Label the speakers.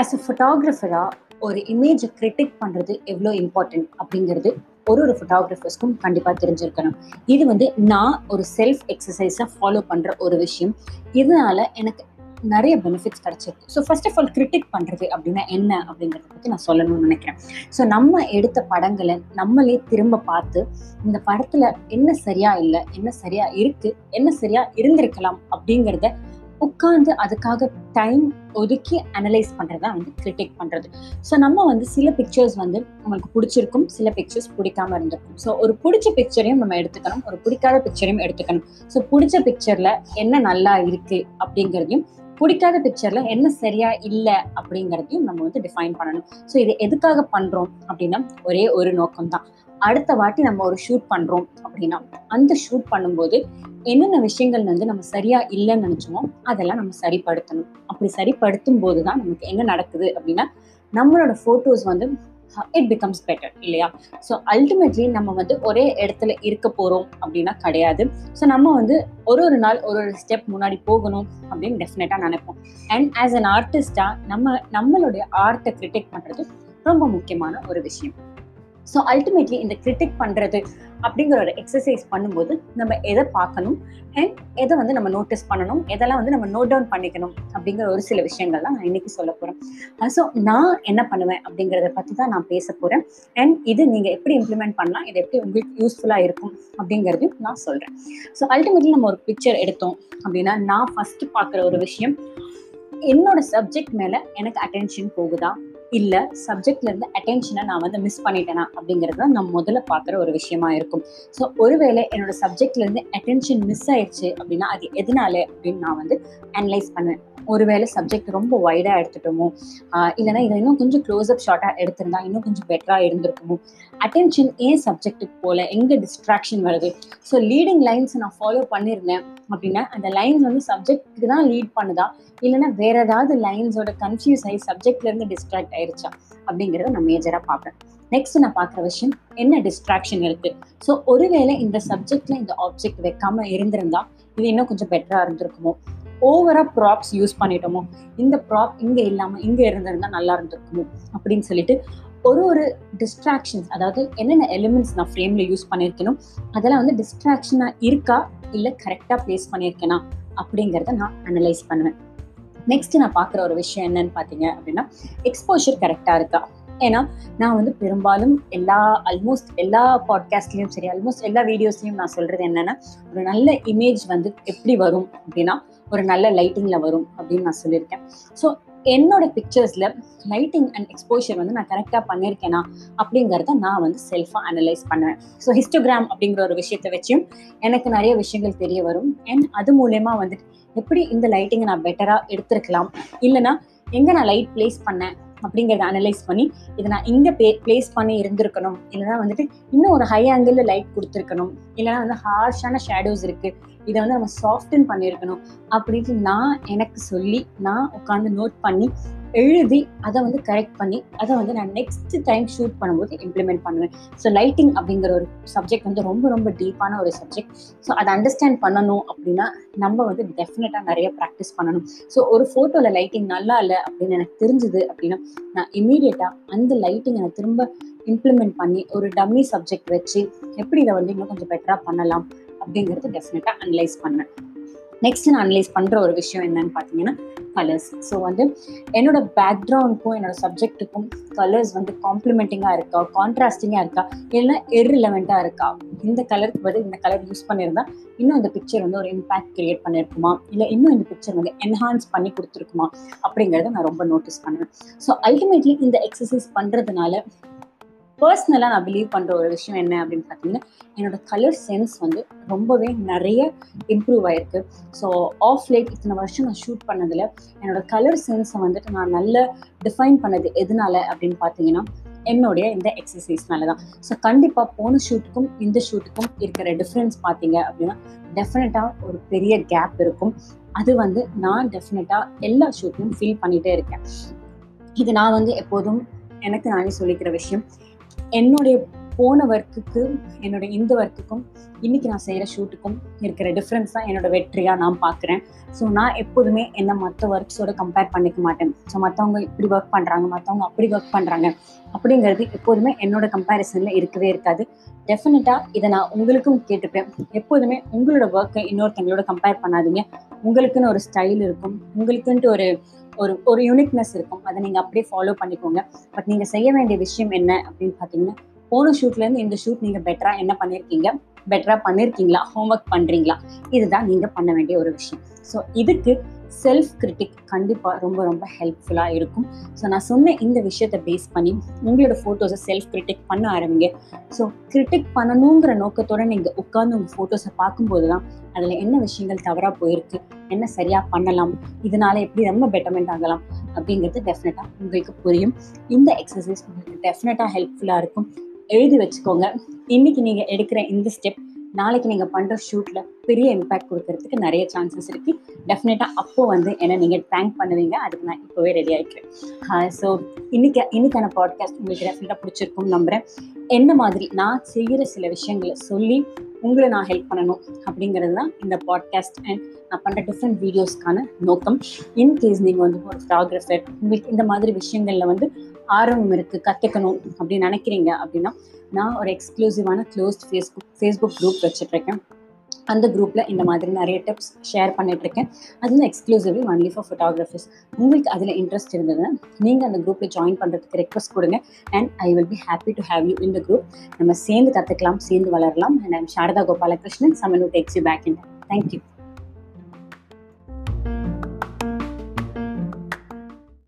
Speaker 1: As a ஃபோட்டோகிராஃபராக ஒரு இமேஜை critic பண்ணுறது எவ்வளோ இம்பார்ட்டன்ட் அப்படிங்கிறது ஒரு ஒரு ஃபோட்டோகிராஃபர்ஸ்க்கும் கண்டிப்பாக தெரிஞ்சிருக்கணும். இது வந்து நான் ஒரு செல்ஃப் எக்ஸசைஸை ஃபாலோ பண்ணுற ஒரு விஷயம். இதனால எனக்கு நிறைய பெனிஃபிட்ஸ் கிடைச்சிருக்கு. So first of all critic பண்ணுறது அப்படின்னா என்ன அப்படிங்கிறத பற்றி நான் சொல்லணும்னு நினைக்கிறேன். ஸோ நம்ம எடுத்த படங்களை நம்மளே திரும்ப பார்த்து இந்த படத்தில் என்ன சரியாக இல்லை என்ன சரியாக இருக்குது என்ன சரியாக இருந்திருக்கலாம் அப்படிங்கிறத உட்காந்து அதுக்காக டைம் ஒதுக்கி அனலைஸ் பண்ணுறது தான் வந்து கிரிட்டிக் பண்ணுறது ஸோ நம்ம வந்து சில பிக்சர்ஸ் வந்து நம்மளுக்கு பிடிச்சிருக்கும் சில பிக்சர்ஸ் பிடிக்காம இருந்திருக்கும். ஸோ ஒரு பிடிச்ச பிக்சரையும் நம்ம எடுத்துக்கணும் ஒரு பிடிக்காத பிக்சரையும் எடுத்துக்கணும். ஸோ பிடிச்ச பிக்சரில் என்ன நல்லா இருக்கு அப்படிங்கிறதையும் பிடிக்காத பிக்சர்ல என்ன சரியா இல்லை அப்படிங்கிறதையும் நம்ம வந்து டிஃபைன் பண்ணணும். ஸோ இது எதுக்காக பண்றோம் அப்படின்னா ஒரே ஒரு நோக்கம் தான் அடுத்த வாட்டி நம்ம ஒரு ஷூட் பண்றோம் அப்படின்னா அந்த ஷூட் பண்ணும்போது என்னென்ன விஷயங்கள் வந்து நம்ம சரியா இல்லைன்னு நினைச்சோமோ அதெல்லாம் நம்ம சரிப்படுத்தணும். அப்படி சரிப்படுத்தும் போது தான் நமக்கு என்ன நடக்குது அப்படின்னா நம்மளோட ஃபோட்டோஸ் வந்து இட் பிகம்ஸ் பெட்டர் இல்லையா? ஸோ அல்டிமேட்லி நம்ம வந்து ஒரே இடத்துல இருக்க போகிறோம் அப்படின்னா கிடையாது. ஸோ நம்ம வந்து ஒரு ஒரு நாள் ஒரு ஒரு ஸ்டெப் முன்னாடி போகணும் அப்படின்னு டெஃபினட்டாக நினைப்போம். அண்ட் ஆஸ் அன் ஆர்டிஸ்டாக நம்ம நம்மளுடைய ஆர்ட்டை கிரிட்டிக் பண்ணுறது ரொம்ப முக்கியமான ஒரு விஷயம். ஸோ அல்டிமேட்லி இந்த கிரிட்டிக் பண்ணுறது அப்படிங்கிற ஒரு எக்ஸசைஸ் பண்ணும்போது நம்ம எதை பார்க்கணும்? அண்ட் எதை வந்து நம்ம நோட்டீஸ் பண்ணணும்? எதெல்லாம் வந்து நம்ம நோட் டவுன் பண்ணிக்கணும்? அப்படிங்கிற ஒரு சில விஷயங்கள்லாம் நான் இன்னைக்கு சொல்ல போகிறேன் ஸோ நான் என்ன பண்ணுவேன் அப்படிங்கிறத பற்றி தான் நான் பேச போகிறேன் அண்ட் இது நீங்கள் எப்படி இம்ப்ளிமெண்ட் பண்ணலாம்? இது எப்படி உங்களுக்கு யூஸ்ஃபுல்லாக இருக்கும்? அப்படிங்கிறதையும் நான் சொல்கிறேன் ஸோ அல்டிமேட்லி நம்ம ஒரு பிக்சர் எடுத்தோம் அப்படின்னா நான் ஃபஸ்ட்டு பார்க்குற ஒரு விஷயம் என்னோட சப்ஜெக்ட் மேலே எனக்கு அட்டென்ஷன் போகுதா? இல்ல சப்ஜெக்ட்ல இருந்து அட்டென்ஷனை நான் வந்து மிஸ் பண்ணிட்டேனா அப்படிங்கிறது தான் நான் முதல்ல பார்க்குற ஒரு விஷயமா இருக்கும். ஸோ ஒருவேளை என்னோட சப்ஜெக்ட்ல இருந்து அட்டென்ஷன் மிஸ் ஆயிடுச்சு அப்படின்னா அது எதனால அப்படின்னு நான் வந்து அனலைஸ் பண்ணுவேன். ஒருவேளை சப்ஜெக்ட் ரொம்ப வைடா எடுத்துட்டோமோ? இல்லைன்னா இதை இன்னும் கொஞ்சம் க்ளோஸ் அப் ஷார்ட்டா எடுத்திருந்தா இன்னும் கொஞ்சம் பெட்டரா இருந்திருக்குமோ? அட்டென்ஷன் ஏன் சப்ஜெக்ட்டுக்கு போல? எங்க டிஸ்ட்ராக்ஷன் வருது? ஸோ லீடிங் லைன்ஸ் நான் ஃபாலோ பண்ணியிருந்தேன் அப்படின்னா அந்த லைன்ஸ் வந்து சப்ஜெக்ட்டுக்கு தான் லீட் பண்ணுதா? இல்லைன்னா வேற ஏதாவது லைன்ஸோட கன்ஃபியூஸ் ஆகி சப்ஜெக்ட்ல இருந்து டிஸ்ட்ராக்ட் ஆயிருச்சா? அப்படிங்கிறத நான் மேஜரா பார்ப்பேன். நெக்ஸ்ட் நான் பார்க்குற விஷயம் என்ன டிஸ்ட்ராக்ஷன் இருக்கு? ஸோ ஒருவேளை இந்த சப்ஜெக்ட்ல இந்த ஆப்ஜெக்ட் வைக்காம இருந்திருந்தா இது இன்னும் கொஞ்சம் பெட்டரா இருந்திருக்குமோ? ஓவரா ப்ராப்ஸ் யூஸ் பண்ணிட்டோமோ இந்த ப்ராப் இங்க இல்லாம இங்க இருந்திருந்தா நல்லா இருந்திருக்குமோ அப்படின்னு சொல்லிட்டு ஒரு ஒரு டிஸ்ட்ராக்ஷன்ஸ் அதாவது என்னென்ன எலிமெண்ட்ஸ் நான் ஃப்ரேம்ல யூஸ் பண்ணியிருக்கணும் அதெல்லாம் வந்து டிஸ்ட்ராக்ஷனா இருக்கா இல்லை கரெக்டாக ப்ளேஸ் பண்ணியிருக்கேனா அப்படிங்கிறத நான் அனலைஸ் பண்ணுவேன். நெக்ஸ்ட் நான் பார்க்குற ஒரு விஷயம் என்னன்னு பார்த்தீங்க அப்படின்னா எக்ஸ்போஷர் கரெக்டாக இருக்கா? ஏன்னா நான் வந்து பெரும்பாலும் எல்லா ஆல்மோஸ்ட் எல்லா பாட்காஸ்ட்லேயும் சரி ஆல்மோஸ்ட் எல்லா வீடியோஸ்லையும் நான் சொல்றது என்னன்னா ஒரு நல்ல இமேஜ் வந்து எப்படி வரும் அப்படின்னா ஒரு நல்ல லைட்டிங்ல வரும் அப்படின்னு நான் சொல்லியிருக்கேன். ஸோ என்னோட பிக்சர்ஸ்ல லைட்டிங் அண்ட் எக்ஸ்போஷர் வந்து நான் கரெக்டாக பண்ணியிருக்கேனா அப்படிங்கிறத நான் வந்து செல்ஃபாக அனலைஸ் பண்ணுவேன். ஸோ ஹிஸ்டோகிராம் அப்படிங்கிற ஒரு விஷயத்தை வச்சும் எனக்கு நிறைய விஷயங்கள் தெரிய வரும். அண்ட் அது மூலயமா வந்துட்டு எப்படி இந்த லைட்டிங்கை நான் பெட்டராக எடுத்திருக்கலாம்? இல்லைனா எங்கே நான் லைட் பிளேஸ் பண்ணேன்? அப்படிங்கிறத அனலைஸ் பண்ணி இதை நான் இங்கே பே பிளேஸ் பண்ணி இருந்திருக்கணும். இல்லைனா வந்துட்டு இன்னும் ஒரு ஹை ஆங்கிளில் லைட் கொடுத்துருக்கணும். இல்லைனா வந்து ஹார்ஷான ஷேடோஸ் இருக்கு. இதை வந்து நம்ம சாஃப்டன் பண்ணியிருக்கணும். அப்படின்ட்டு நான் எனக்கு சொல்லி நான் உட்காந்து நோட் பண்ணி எழுதி அதை வந்து கரெக்ட் பண்ணி அதை வந்து நான் நெக்ஸ்ட் டைம் ஷூட் பண்ணும்போது இம்ப்ளிமெண்ட் பண்ணுவேன். ஸோ லைட்டிங் அப்படிங்கிற ஒரு சப்ஜெக்ட் வந்து ரொம்ப ரொம்ப டீப்பான ஒரு சப்ஜெக்ட் ஸோ அதை அண்டர்ஸ்டாண்ட் பண்ணணும் அப்படின்னா நம்ம வந்து டெஃபினட்டாக நிறைய ப்ராக்டிஸ் பண்ணணும். ஸோ ஒரு ஃபோட்டோவில் லைட்டிங் நல்லா இல்லை அப்படின்னு எனக்கு தெரிஞ்சுது அப்படின்னா நான் இமீடியட்டாக அந்த லைட்டிங்கை நான் திரும்ப இம்ப்ளிமெண்ட் பண்ணி ஒரு டம்மி சப்ஜெக்ட் வச்சு எப்படி இதை வந்து இன்னும் கொஞ்சம் பெட்டராக பண்ணலாம் அப்படிங்கிறது டெஃபினட்டாக அனலைஸ் பண்ணுவேன். நெக்ஸ்ட் நான் அனலைஸ் பண்ணுற ஒரு விஷயம் என்னன்னு பார்த்தீங்கன்னா கலர்ஸ் ஸோ வந்து என்னோட பேக்ரவுண்டுக்கும் என்னோட சப்ஜெக்ட்டுக்கும் கலர்ஸ் வந்து காம்ப்ளிமெண்டிங்காக இருக்கா? கான்ட்ராஸ்டிங்காக இருக்கா? இல்லைன்னா எர்ரிலவெண்ட்டாக இருக்கா? இந்த கலருக்கு பதில் இந்த கலர் யூஸ் பண்ணியிருந்தா இன்னும் இந்த பிக்சர் வந்து ஒரு இம்பேக்ட் கிரியேட் பண்ணியிருக்குமா இல்லை இன்னும் இந்த பிக்சர் வந்து என்ஹான்ஸ் பண்ணி கொடுத்துருக்குமா? அப்படிங்கிறத நான் ரொம்ப நோட்டீஸ் பண்ணுவேன். ஸோ அல்டிமேட்லி இந்த எக்ஸசைஸ் பண்ணுறதுனால பர்சனலாக நான் பிலீவ் பண்ணுற ஒரு விஷயம் என்ன அப்படின்னு பார்த்தீங்கன்னா என்னோட கலர் சென்ஸ் வந்து ரொம்பவே நிறைய இம்ப்ரூவ் ஆயிருக்கு. ஸோ ஆஃப் லைட் இத்தனை வருஷம் நான் ஷூட் பண்ணதில் என்னோட கலர் சென்ஸை வந்துட்டு நான் நல்ல டிஃபைன் பண்ணது எதனால அப்படின்னு பார்த்தீங்கன்னா என்னுடைய இந்த எக்ஸசைஸ்னால தான் ஸோ கண்டிப்பாக போன ஷூட்டுக்கும் இந்த ஷூட்டுக்கும் இருக்கிற டிஃப்ரென்ஸ் பார்த்தீங்க அப்படின்னா டெஃபினட்டாக ஒரு பெரிய கேப் இருக்கும். அது வந்து நான் டெஃபினட்டாக எல்லா ஷூட்லையும் ஃபீல் பண்ணிகிட்டே இருக்கேன்.. இது நான் வந்து எப்போதும் எனக்கு நானே சொல்லிக்கிற விஷயம். என்னுடைய போன ஒர்க்குக்கு என்னுடைய இந்த ஒர்க்குக்கும் இன்னைக்கு நான் செய்கிற ஷூட்டுக்கும் இருக்கிற டிஃப்ரென்ஸ் தான் என்னோட வெற்றியாக நான் பார்க்குறேன் ஸோ நான் எப்போதுமே என்ன மற்ற ஒர்க்ஸோட கம்பேர் பண்ணிக்க மாட்டேன். ஸோ மற்றவங்க இப்படி ஒர்க் பண்ணுறாங்க மற்றவங்க அப்படி ஒர்க் பண்ணுறாங்க அப்படிங்கிறது எப்போதுமே என்னோட கம்பேரிசனில் இருக்கவே இருக்காது. டெஃபினட்டாக இதை நான் உங்களுக்கும் கேட்டுப்பேன். எப்போதுமே உங்களோட ஒர்க்கை இன்னொருத்தவங்களோட கம்பேர் பண்ணாதீங்க. உங்களுக்குன்னு ஒரு ஸ்டைல் இருக்கும். உங்களுக்குன்ட்டு ஒரு ஒரு ஒரு யூனிக்னஸ் இருக்கும். அதை நீங்கள் அப்படியே ஃபாலோ பண்ணிக்கோங்க. பட் நீங்கள் செய்ய வேண்டிய விஷயம் என்ன அப்படின்னு பார்த்தீங்கன்னா போன ஷூட்லேருந்து இந்த ஷூட் நீங்கள் பெட்டராக என்ன பண்ணியிருக்கீங்க பெட்டராக பண்ணியிருக்கீங்களா ஹோம்ஒர்க் பண்ணுறீங்களா இதுதான் நீங்கள் பண்ண வேண்டிய ஒரு விஷயம். ஸோ இதுக்கு செல்ஃப் கிரிட்டிக் கண்டிப்பாக ரொம்ப ரொம்ப ஹெல்ப்ஃபுல்லாக இருக்கும். ஸோ நான் சொன்ன இந்த விஷயத்தை பேஸ் பண்ணி உங்களோட ஃபோட்டோஸை செல்ஃப் கிரிட்டிக் பண்ண ஆரம்பிங்க. ஸோ கிரிட்டிக் பண்ணணுங்கிற நோக்கத்தோட நீங்கள் உட்காந்து உங்கள் ஃபோட்டோஸை பார்க்கும்போது தான் அதில் என்ன விஷயங்கள் தவறாக போயிருக்கு? என்ன சரியாக பண்ணலாம்? இதனால எப்படி ரொம்ப பெட்டர்மெண்ட் ஆகலாம்? அப்படிங்கிறது டெஃபினட்டாக உங்களுக்கு புரியும். இந்த எக்ஸசைஸ் உங்களுக்கு டெஃபினட்டாக ஹெல்ப்ஃபுல்லாக இருக்கும். எழுதி வச்சுக்கோங்க. இன்னைக்கு நீங்கள் எடுக்கிற இந்த ஸ்டெப் நாளைக்கு நீங்கள் பண்ணுற ஷூட்டில் பெரிய இம்பேக்ட் கொடுக்கறதுக்கு நிறைய சான்சஸ் இருக்குது டெஃபினட்டாக அப்போ வந்து என்ன நீங்கள் தேங்க் பண்ணுவீங்க. அதுக்கு நான் இப்போவே ரெடி ஆகிக்கிறேன் ஸோ இன்னைக்கு இன்னைக்கான பாட்காஸ்ட் உங்களுக்கு டெஃபினட்டாக பிடிச்சிருக்கும் நம்புகிறேன் என்ன மாதிரி நான் செய்கிற சில விஷயங்களை சொல்லி உங்களை நான் ஹெல்ப் பண்ணணும் அப்படிங்கிறது தான் இந்த பாட்காஸ்ட் அண்ட் நான் பண்ணுற டிஃப்ரெண்ட் வீடியோஸ்க்கான நோக்கம். இன்கேஸ் நீங்கள் வந்து ஒரு ஃபோட்டோகிராஃபர் உங்களுக்கு இந்த மாதிரி விஷயங்களில் வந்து ஆர்வம் இருக்குது கற்றுக்கணும் அப்படின்னு நினைக்கிறீங்க அப்படின்னா நான் ஒரு எக்ஸ்க்ளூசிவான க்ளோஸ்ட் ஃபேஸ்புக் ஃபேஸ்புக் குரூப் வச்சுட்ருக்கேன் அந்த குரூப்பில் இந்த மாதிரி நிறைய டிப்ஸ் ஷேர் பண்ணிகிட்ருக்கேன் அது வந்து எக்ஸ்க்ளூசிவ்லி ஒன்லி ஃபார் ஃபோட்டோகிராஃபர்ஸ் உங்களுக்கு அதில் இன்ட்ரெஸ்ட் இருந்ததுன்னா நீங்கள் அந்த குரூப்பில் ஜாயின் பண்ணுறதுக்கு ரெக்வஸ்ட் கொடுங்க. And I will be happy to have you in the group நம்ம சேர்ந்து கற்றுக்கலாம் சேர்ந்து வளரலாம். And I'm Sharada Gopalakrishnan Saman takes you back in thank you